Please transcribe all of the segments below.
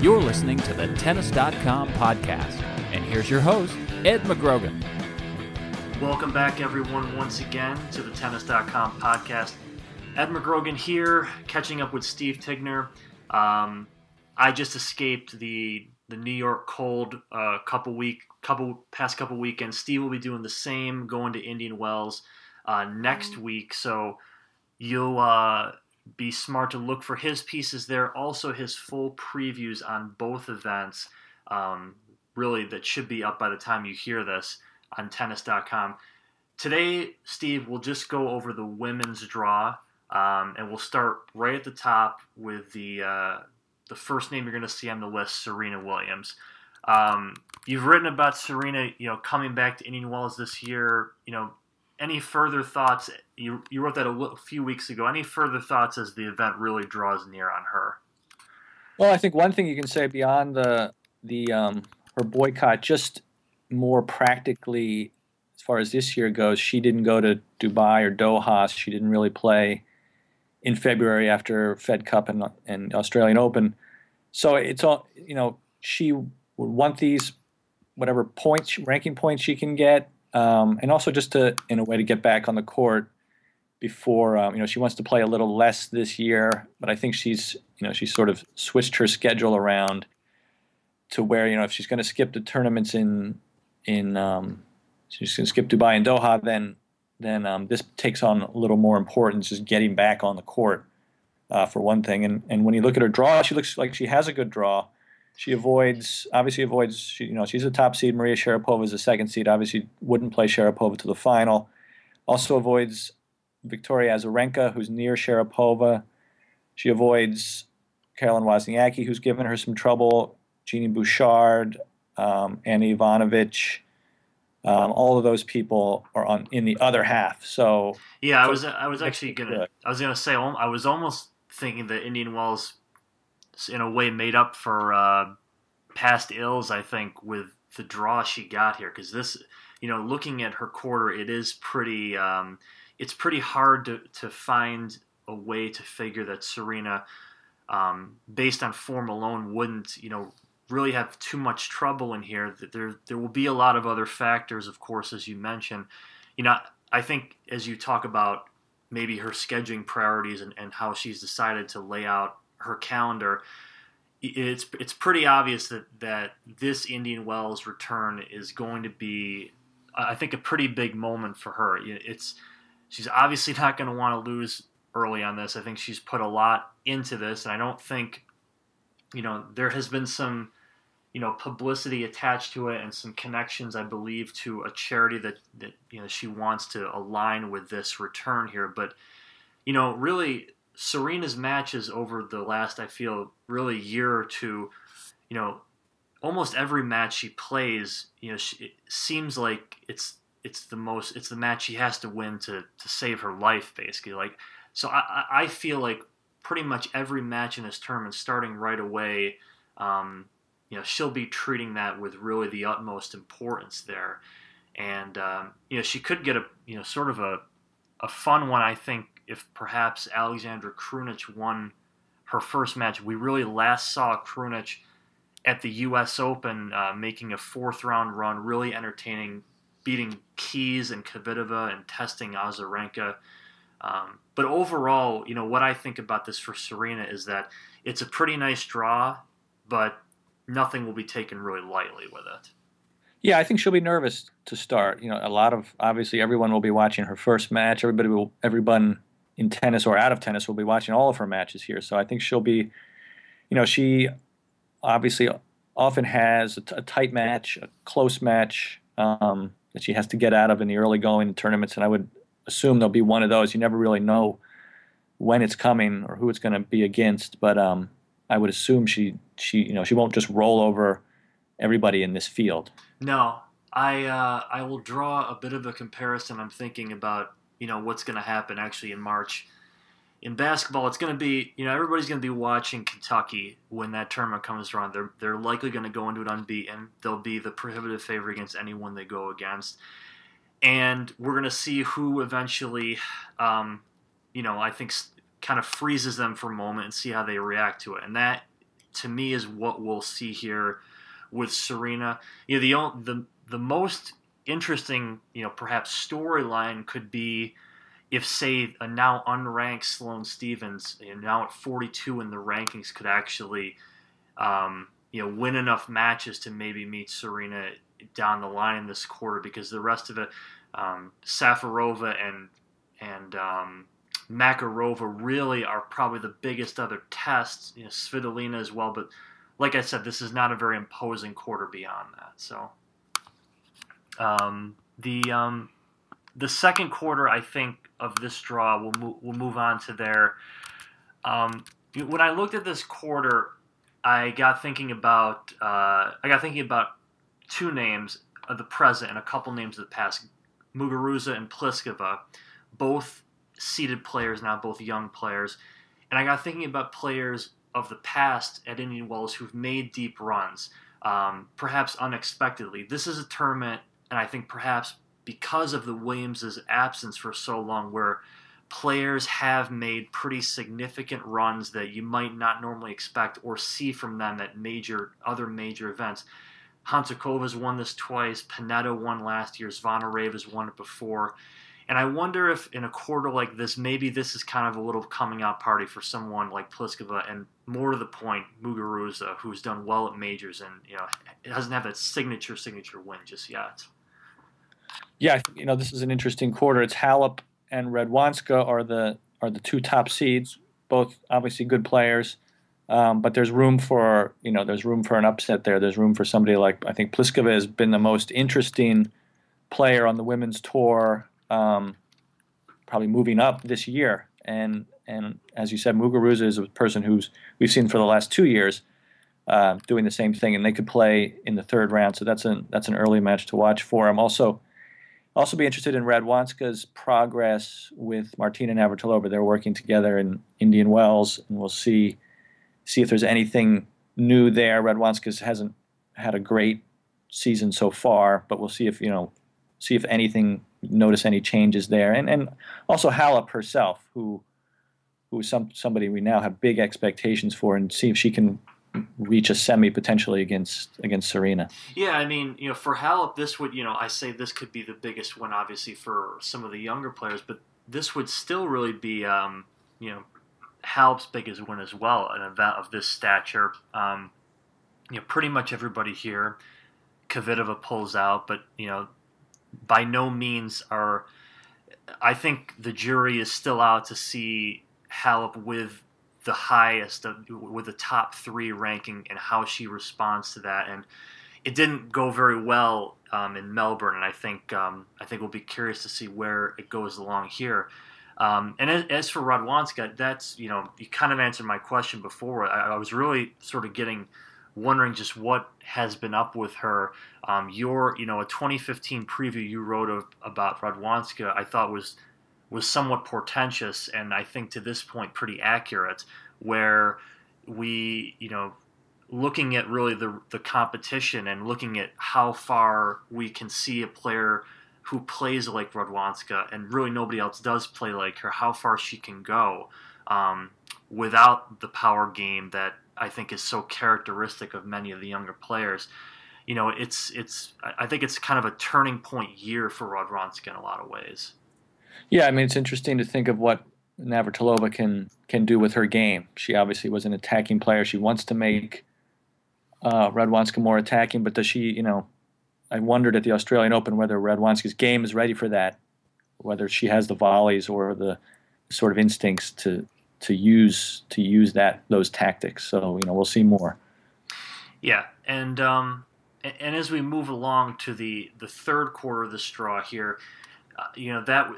You're listening to the Tennis.com podcast. And here's your host, Ed McGrogan. Welcome back, everyone, once again to the Tennis.com podcast. Ed McGrogan here, catching up with Steve Tignor. Um, I just escaped the the New York cold uh, couple week couple past couple weekends. Steve will be doing the same, going to Indian Wells uh, next week. So you'll uh, be smart to look for his pieces there. Also, his full previews on both events. Um, really, that should be up by the time you hear this on tennis.com. Today, Steve, we'll just go over the women's draw, um, and we'll start right at the top with the uh, the first name you're going to see on the list, Serena Williams. Um, you've written about Serena, you know, coming back to Indian Wells this year. You know, any further thoughts? You, you wrote that a few weeks ago. Any further thoughts as the event really draws near on her? Well, I think one thing you can say beyond the the um, her boycott, just more practically, as far as this year goes, she didn't go to Dubai or Doha. She didn't really play in February after Fed Cup and, and Australian Open. So it's all you know. She would want these whatever points, ranking points she can get, um, and also just to in a way to get back on the court before um, you know she wants to play a little less this year. But I think she's you know she's sort of switched her schedule around to where you know if she's going to skip the tournaments in in um, she's going to skip Dubai and Doha, then then um, this takes on a little more importance, just getting back on the court uh, for one thing. And and when you look at her draw, she looks like she has a good draw. She avoids obviously avoids she, you know she's a top seed. Maria Sharapova is a second seed. Obviously wouldn't play Sharapova to the final. Also avoids Victoria Azarenka, who's near Sharapova. She avoids Caroline Wozniacki, who's given her some trouble. Genie Bouchard, um, Anna Ivanovic. Um, all of those people are on in the other half. So yeah, I was I was actually gonna I was gonna say I was almost thinking that Indian Wells, in a way, made up for uh, past ills. I think with the draw she got here, because this, you know, looking at her quarter, it is pretty. Um, it's pretty hard to to find a way to figure that Serena, um, based on form alone, wouldn't you know really have too much trouble in here. There, there will be a lot of other factors, of course, as you mentioned. You know, I think as you talk about maybe her scheduling priorities and, and how she's decided to lay out her calendar, it's it's pretty obvious that that this Indian Wells return is going to be, I think, a pretty big moment for her. It's she's obviously not going to want to lose early on this. I think she's put a lot into this, and I don't think, you know, there has been some you know publicity attached to it and some connections i believe to a charity that that you know she wants to align with this return here but you know really serena's matches over the last i feel really year or two you know almost every match she plays you know she, it seems like it's it's the most it's the match she has to win to to save her life basically like so i i feel like pretty much every match in this tournament starting right away um, you know she'll be treating that with really the utmost importance there, and um, you know she could get a you know sort of a a fun one I think if perhaps Alexandra Krunic won her first match. We really last saw Krunic at the U.S. Open uh, making a fourth round run, really entertaining, beating Keys and Kvitova and testing Azarenka. Um, but overall, you know what I think about this for Serena is that it's a pretty nice draw, but nothing will be taken really lightly with it. Yeah, I think she'll be nervous to start. You know, a lot of obviously everyone will be watching her first match. Everybody will, everyone in tennis or out of tennis will be watching all of her matches here. So I think she'll be, you know, she obviously often has a, t- a tight match, a close match um, that she has to get out of in the early going tournaments, and I would assume there'll be one of those. You never really know when it's coming or who it's going to be against, but um, I would assume she she you know she won't just roll over everybody in this field. No, I uh, I will draw a bit of a comparison. I'm thinking about you know what's going to happen actually in March in basketball, it's going to be you know everybody's going to be watching Kentucky when that tournament comes around. They're they're likely going to go into it unbeaten. They'll be the prohibitive favorite against anyone they go against, and we're going to see who eventually, um, you know, I think kind of freezes them for a moment and see how they react to it. And that, to me, is what we'll see here with Serena. You know, the the the most interesting, you know, perhaps storyline could be if say a now unranked Sloane Stevens, you know, now at 42 in the rankings, could actually, um, you know, win enough matches to maybe meet Serena down the line in this quarter, because the rest of it, um, Safarova and and um, Makarova really are probably the biggest other tests. You know, Svitolina as well, but like I said, this is not a very imposing quarter beyond that. So, um, the um, the second quarter, I think, of this draw, we'll move, we'll move on to there. Um, when I looked at this quarter, I got thinking about uh, I got thinking about two names of the present and a couple names of the past, Muguruza and Pliskova, both seeded players now, both young players, and I got thinking about players of the past at Indian Wells who've made deep runs, um, perhaps unexpectedly. This is a tournament, and I think perhaps because of the Williams' absence for so long, where players have made pretty significant runs that you might not normally expect or see from them at major other major events. Hantuchova's won this twice. Pennetta won last year. Zvonareva won it before. And I wonder if in a quarter like this, maybe this is kind of a little coming out party for someone like Pliskova, and more to the point, Muguruza, who's done well at majors and you know doesn't have that signature signature win just yet yeah, you know, this is an interesting quarter. It's Halep and Radwanska are the are the two top seeds, both obviously good players. Um, but there's room for you know there's room for an upset there. There's room for somebody like I think Pliskova has been the most interesting player on the women's tour, um, probably moving up this year. And and as you said, Muguruza is a person who's we've seen for the last two years uh, doing the same thing, and they could play in the third round. So that's an that's an early match to watch for. I'm also also be interested in Radwanska's progress with Martina Navratilova. They're working together in Indian Wells, and we'll see see if there's anything new there. Radwanska hasn't had a great season so far, but we'll see if you know see if anything notice any changes there, and and also Halep herself, who who is some somebody we now have big expectations for, and see if she can reach a semi potentially against against Serena. Yeah, I mean, you know, for Halep, this would, you know, I say this could be the biggest one, obviously, for some of the younger players, but this would still really be, um, you know, Halep's biggest win as well, an event of this stature. Um, you know, pretty much everybody here, Kvitova pulls out, but you know, by no means are. I think the jury is still out to see Halep with the highest of, with the top three ranking and how she responds to that. And it didn't go very well um, in Melbourne, and I think um, I think we'll be curious to see where it goes along here. Um, and as, as, for Radwanska, that's you know you kind of answered my question before. I, I, was really sort of getting wondering just what has been up with her. Um, your you know a 2015 preview you wrote of, about Radwanska, I thought was was somewhat portentous and I think to this point pretty accurate, where we, you know, looking at really the, the competition and looking at how far we can see a player who plays like Radwanska and really nobody else does play like her, how far she can go um, without the power game that I think is so characteristic of many of the younger players. You know, it's it's I think it's kind of a turning point year for Radwanska in a lot of ways. Yeah, I mean it's interesting to think of what Navratilova can can do with her game. She obviously was an attacking player. She wants to make uh, Radwanska more attacking, but does she? You know, I wondered at the Australian Open whether Radwanska's game is ready for that, whether she has the volleys or the sort of instincts to to use to use that those tactics. So you know, we'll see more. Yeah, and um, and as we move along to the the third quarter of the straw here, uh, you know that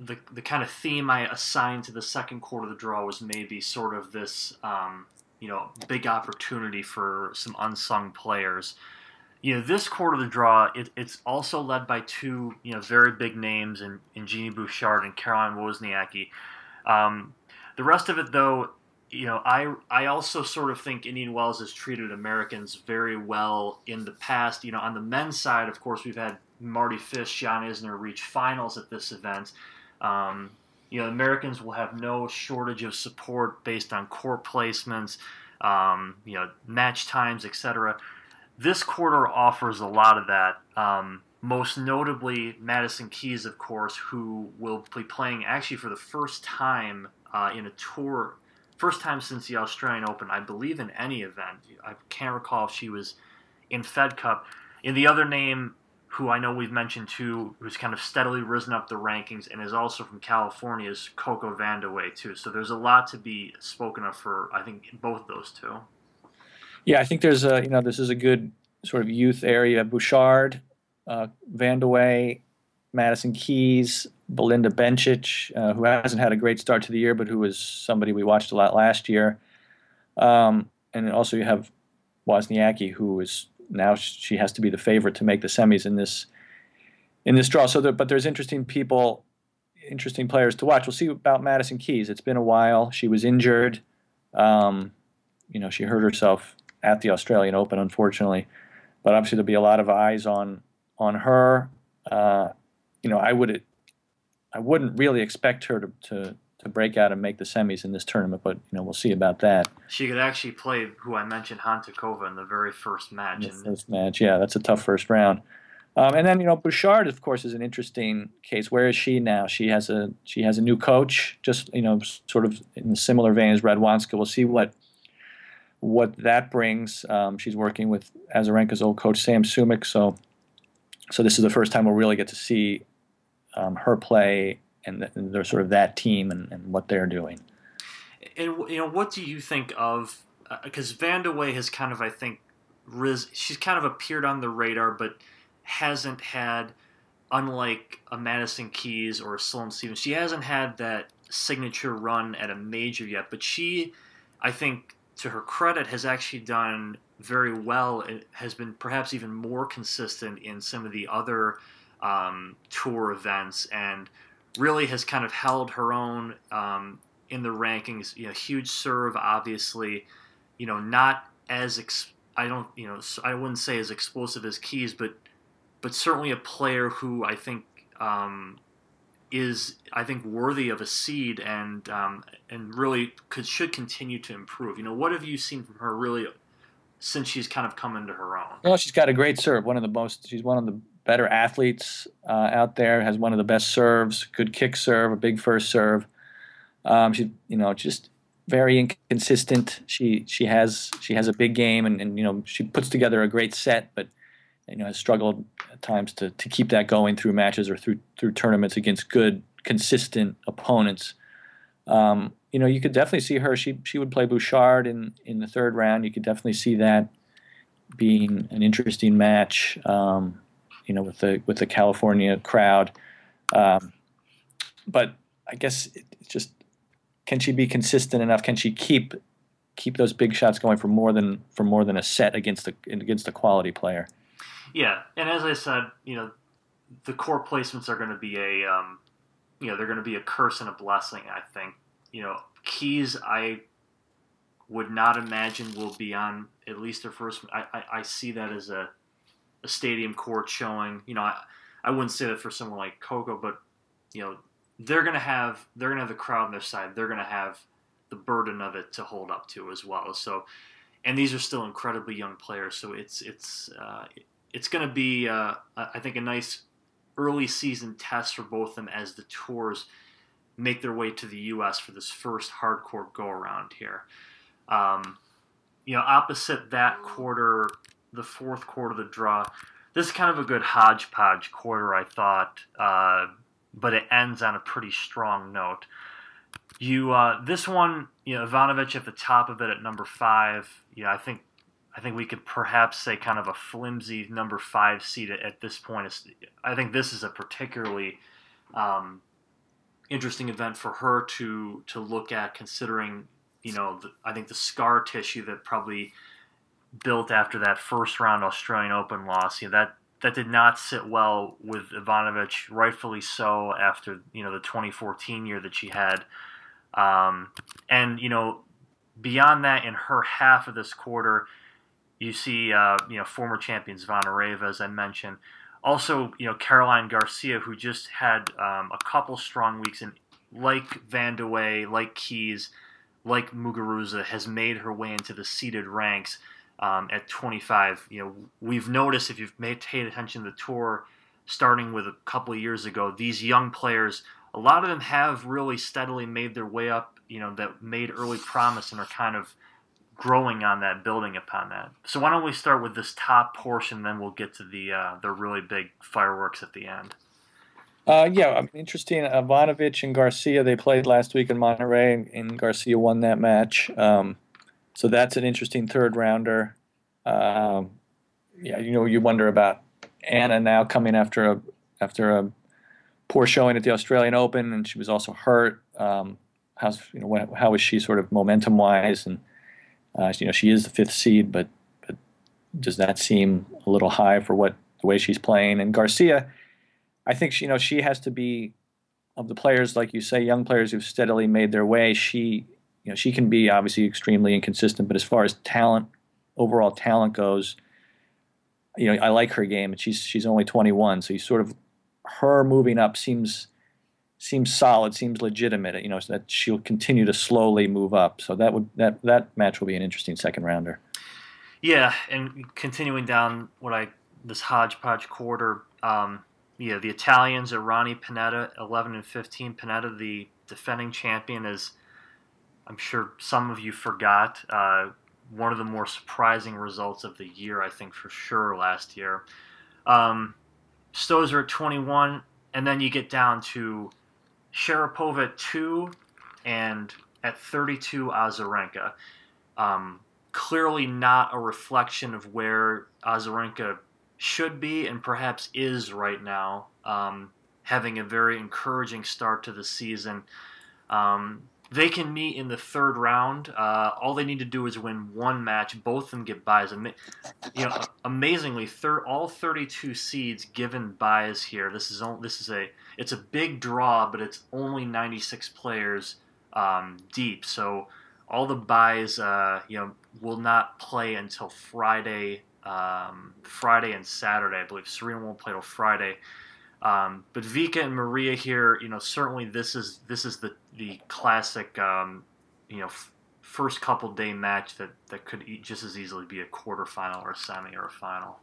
the the kind of theme I assigned to the second quarter of the draw was maybe sort of this um, you know big opportunity for some unsung players. You know, this quarter of the draw, it, it's also led by two you know very big names in, in Genie Bouchard and Caroline Wozniacki. Um, the rest of it, though, you know, I I also sort of think Indian Wells has treated Americans very well in the past. You know, on the men's side, of course, we've had Mardy Fish, John Isner reach finals at this event. Um, you know, Americans will have no shortage of support based on court placements, um, you know, match times, etc. This quarter offers a lot of that. Um, most notably, Madison Keys, of course, who will be playing actually for the first time uh, in a tour, first time since the Australian Open, I believe, in any event. I can't recall if she was in Fed Cup. In the other name who I know we've mentioned too, who's kind of steadily risen up the rankings and is also from California, is Coco Vandeweghe too. So there's a lot to be spoken of for I think both those two. Yeah, I think there's a you know this is a good sort of youth area. Bouchard, uh, Vandeweghe, Madison Keys, Belinda Bencic, uh, who hasn't had a great start to the year, but who was somebody we watched a lot last year. Um, and also you have Wozniacki, who is now she has to be the favorite to make the semis in this in this draw. So, there, but there's interesting people, interesting players to watch. We'll see about Madison Keys. It's been a while. She was injured. Um, you know, she hurt herself at the Australian Open, unfortunately. But obviously, there'll be a lot of eyes on on her. Uh, you know, I would I wouldn't really expect her to, to to break out and make the semis in this tournament, but you know we'll see about that. She could actually play who I mentioned, Hantuchova, in the very first match. The first match, yeah, that's a tough first round. Um, and then you know Bouchard, of course, is an interesting case. Where is she now? She has a she has a new coach, just you know, sort of in a similar vein as Radwanska. We'll see what what that brings. Um, she's working with Azarenka's old coach Sam Sumyk, so so this is the first time we'll really get to see um, her play and, they're sort of that team and, and what they're doing. And you know, what do you think of? Because uh, Vandeweghe has kind of, I think, Riz. She's kind of appeared on the radar, but hasn't had, unlike a Madison Keys or a Sloane Stevens, she hasn't had that signature run at a major yet. But she, I think, to her credit, has actually done very well. It has been perhaps even more consistent in some of the other um, tour events and really has kind of held her own um, in the rankings. You know, huge serve, obviously. You know, not as ex- I don't you know I wouldn't say as explosive as Keys, but but certainly a player who I think um, is I think worthy of a seed and um, and really could should continue to improve. You know, what have you seen from her really since she's kind of come into her own? Well, she's got a great serve. One of the most. She's one of the better athletes uh, out there. Has one of the best serves, good kick serve, a big first serve. Um, she, you know, just very inconsistent. She she has she has a big game, and, and you know she puts together a great set, but you know has struggled at times to to keep that going through matches or through through tournaments against good, consistent opponents. Um, you know, you could definitely see her. She she would play Bouchard in in the third round. You could definitely see that being an interesting match. Um, you know, with the with the California crowd. Um, but I guess it, just can she be consistent enough? Can she keep keep those big shots going for more than for more than a set against the against a quality player? Yeah, and as I said, you know, the core placements are going to be a um, you know they're going to be a curse and a blessing. I think you know keys I would not imagine will be on at least their first. I, I, I see that as a a stadium court showing. You know, I, I wouldn't say that for someone like Coco, but you know, they're gonna have they're gonna have the crowd on their side. They're gonna have the burden of it to hold up to as well. So, and these are still incredibly young players. So it's it's uh, it's gonna be uh, I think a nice early season test for both of them as the tours make their way to the U.S. for this first hardcore go around here. Um, you know, opposite that quarter, the fourth quarter of the draw. This is kind of a good hodgepodge quarter, I thought, uh, but it ends on a pretty strong note. You uh, this one, you know, Ivanovic at the top of it at number five. You know, I think I think we could perhaps say kind of a flimsy number five seed at, at this point. I think this is a particularly um, interesting event for her to to look at, considering you know the, I think the scar tissue that probably built after that first round Australian Open loss. You know that that did not sit well with Ivanovic, rightfully so after you know the 2014 year that she had, um, and you know beyond that in her half of this quarter you see, uh, you know, former champions Zvonareva, as I mentioned. Also, you know, Caroline Garcia, who just had um, a couple strong weeks, and like Van de like Keys, like Muguruza, has made her way into the seeded ranks um, at 25. You know, we've noticed if you've made, paid attention to the tour, starting with a couple years ago, these young players, a lot of them have really steadily made their way up. You know, that made early promise and are kind of growing on that, building upon that. So why don't we start with this top portion, then we'll get to the uh, the really big fireworks at the end. Uh, yeah, interesting. Ivanovic and Garcia they played last week in Monterrey, and, and Garcia won that match. Um, so that's an interesting third rounder. Um, yeah, you know, you wonder about Anna now coming after a after a poor showing at the Australian Open, and she was also hurt. Um, how's you know how is she sort of momentum wise and uh, you know, she is the fifth seed, but, but does that seem a little high for what the way she's playing? And Garcia, I think she, you know she has to be of the players, like you say, young players who've steadily made their way. She, you know, she can be obviously extremely inconsistent, but as far as talent, overall talent goes, you know, I like her game, and she's she's only 21, so you sort of her moving up seems seems solid, seems legitimate. You know, so that she'll continue to slowly move up. So that would that that match will be an interesting second rounder. Yeah, and continuing down what I this hodgepodge quarter. Um, yeah, the Italians are Errani Pennetta, 11 and 15. Pennetta, the defending champion, is I'm sure some of you forgot uh, one of the more surprising results of the year. I think for sure last year. Um, Stosur at 21, and then you get down to Sharapova at two, and at 32, Azarenka. Um, clearly not a reflection of where Azarenka should be and perhaps is right now. Um, having a very encouraging start to the season. Um, they can meet in the third round. Uh, all they need to do is win one match. Both of them get buys. You know, amazingly, thir- all 32 seeds given buys here. This is only, this is a it's a big draw, but it's only 96 players um, deep. So all the buys, uh, you know, will not play until Friday, um, Friday and Saturday. I believe Serena won't play till Friday. Um, but Vika and Maria here, you know, certainly this is this is the the classic, um, you know, f- first couple day match that that could just as easily be a quarterfinal or a semi or a final.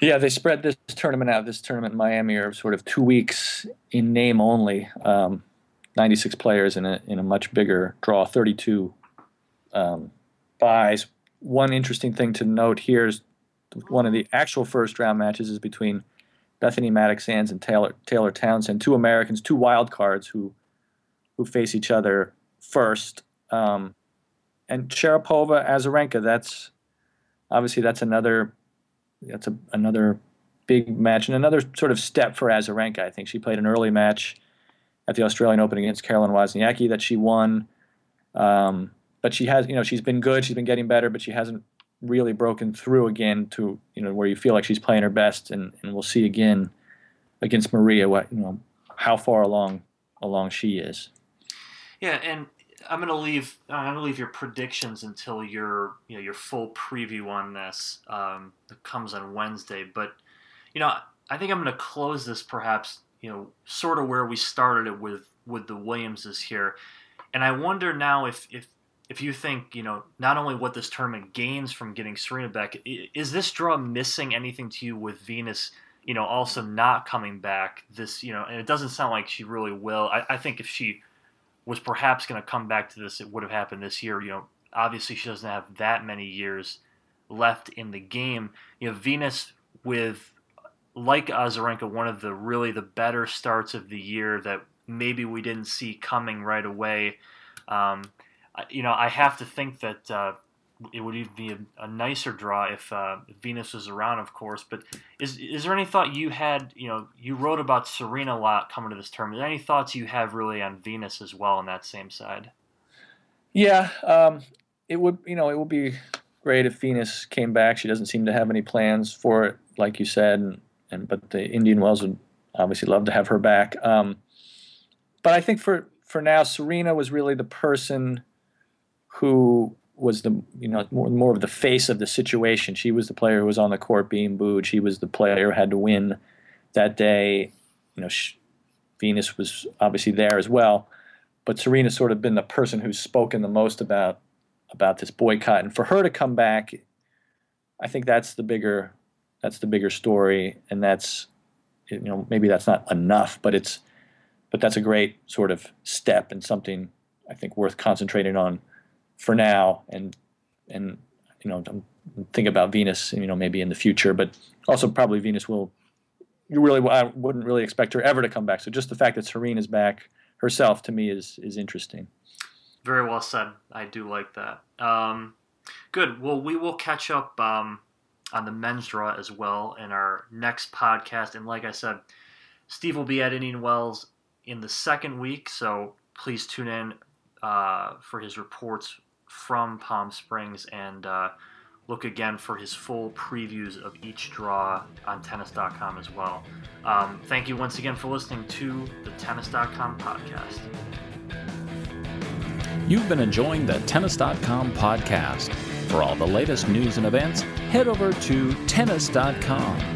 Yeah, they spread this tournament out. This tournament in Miami are sort of two weeks in name only. Um, 96 players in a in a much bigger draw, 32 um, buys. One interesting thing to note here is one of the actual first round matches is between Bethanie Mattek-Sands and Taylor Taylor Townsend, two Americans, two wild cards who who face each other first. Um, and Sharapova Azarenka, that's obviously that's another that's a, another big match and another sort of step for Azarenka. I think she played an early match at the Australian Open against Caroline Wozniacki that she won. Um, but she has, you know, she's been good. She's been getting better, but she hasn't really broken through again to you know where you feel like she's playing her best, and, and we'll see again against Maria what you know how far along along she is. Yeah, and I'm gonna leave I'm gonna leave your predictions until your you know your full preview on this um, comes on Wednesday. But you know I think I'm gonna close this perhaps you know sort of where we started it with with the Williamses here, and I wonder now if if if you think, you know, not only what this tournament gains from getting Serena back, is this draw missing anything to you with Venus, you know, also not coming back this, you know, and it doesn't sound like she really will. I, I think if she was perhaps going to come back to this, it would have happened this year. You know, obviously she doesn't have that many years left in the game. You know, Venus with, like Azarenka, one of the really the better starts of the year that maybe we didn't see coming right away. Um, you know, I have to think that uh, it would even be a, a nicer draw if uh, Venus was around, of course. But is is there any thought you had? You know, you wrote about Serena a lot coming to this tournament. Any thoughts you have really on Venus as well on that same side? Yeah, um, it would. You know, it would be great if Venus came back. She doesn't seem to have any plans for it, like you said, and, and but the Indian Wells would obviously love to have her back. Um, but I think for for now, Serena was really the person who was the you know more, more of the face of the situation. She was the player who was on the court being booed. She was the player who had to win that day. You know, she, Venus was obviously there as well, but Serena's sort of been the person who's spoken the most about about this boycott. And for her to come back, I think that's the bigger that's the bigger story, and that's you know maybe that's not enough, but it's but that's a great sort of step and something I think worth concentrating on for now, and and you know think about Venus, you know maybe in the future, but also probably Venus will. You really, I wouldn't really expect her ever to come back. So just the fact that Serena is back herself to me is is interesting. Very well said. I do like that. Um, good. Well, we will catch up um, on the men's draw as well in our next podcast. And like I said, Steve will be at Indian Wells in the second week, so please tune in uh, for his reports from Palm Springs and uh, look again for his full previews of each draw on tennis.com as well. Um, thank you once again for listening to the tennis.com podcast. You've been enjoying the tennis.com podcast. For all the latest news and events, head over to tennis.com.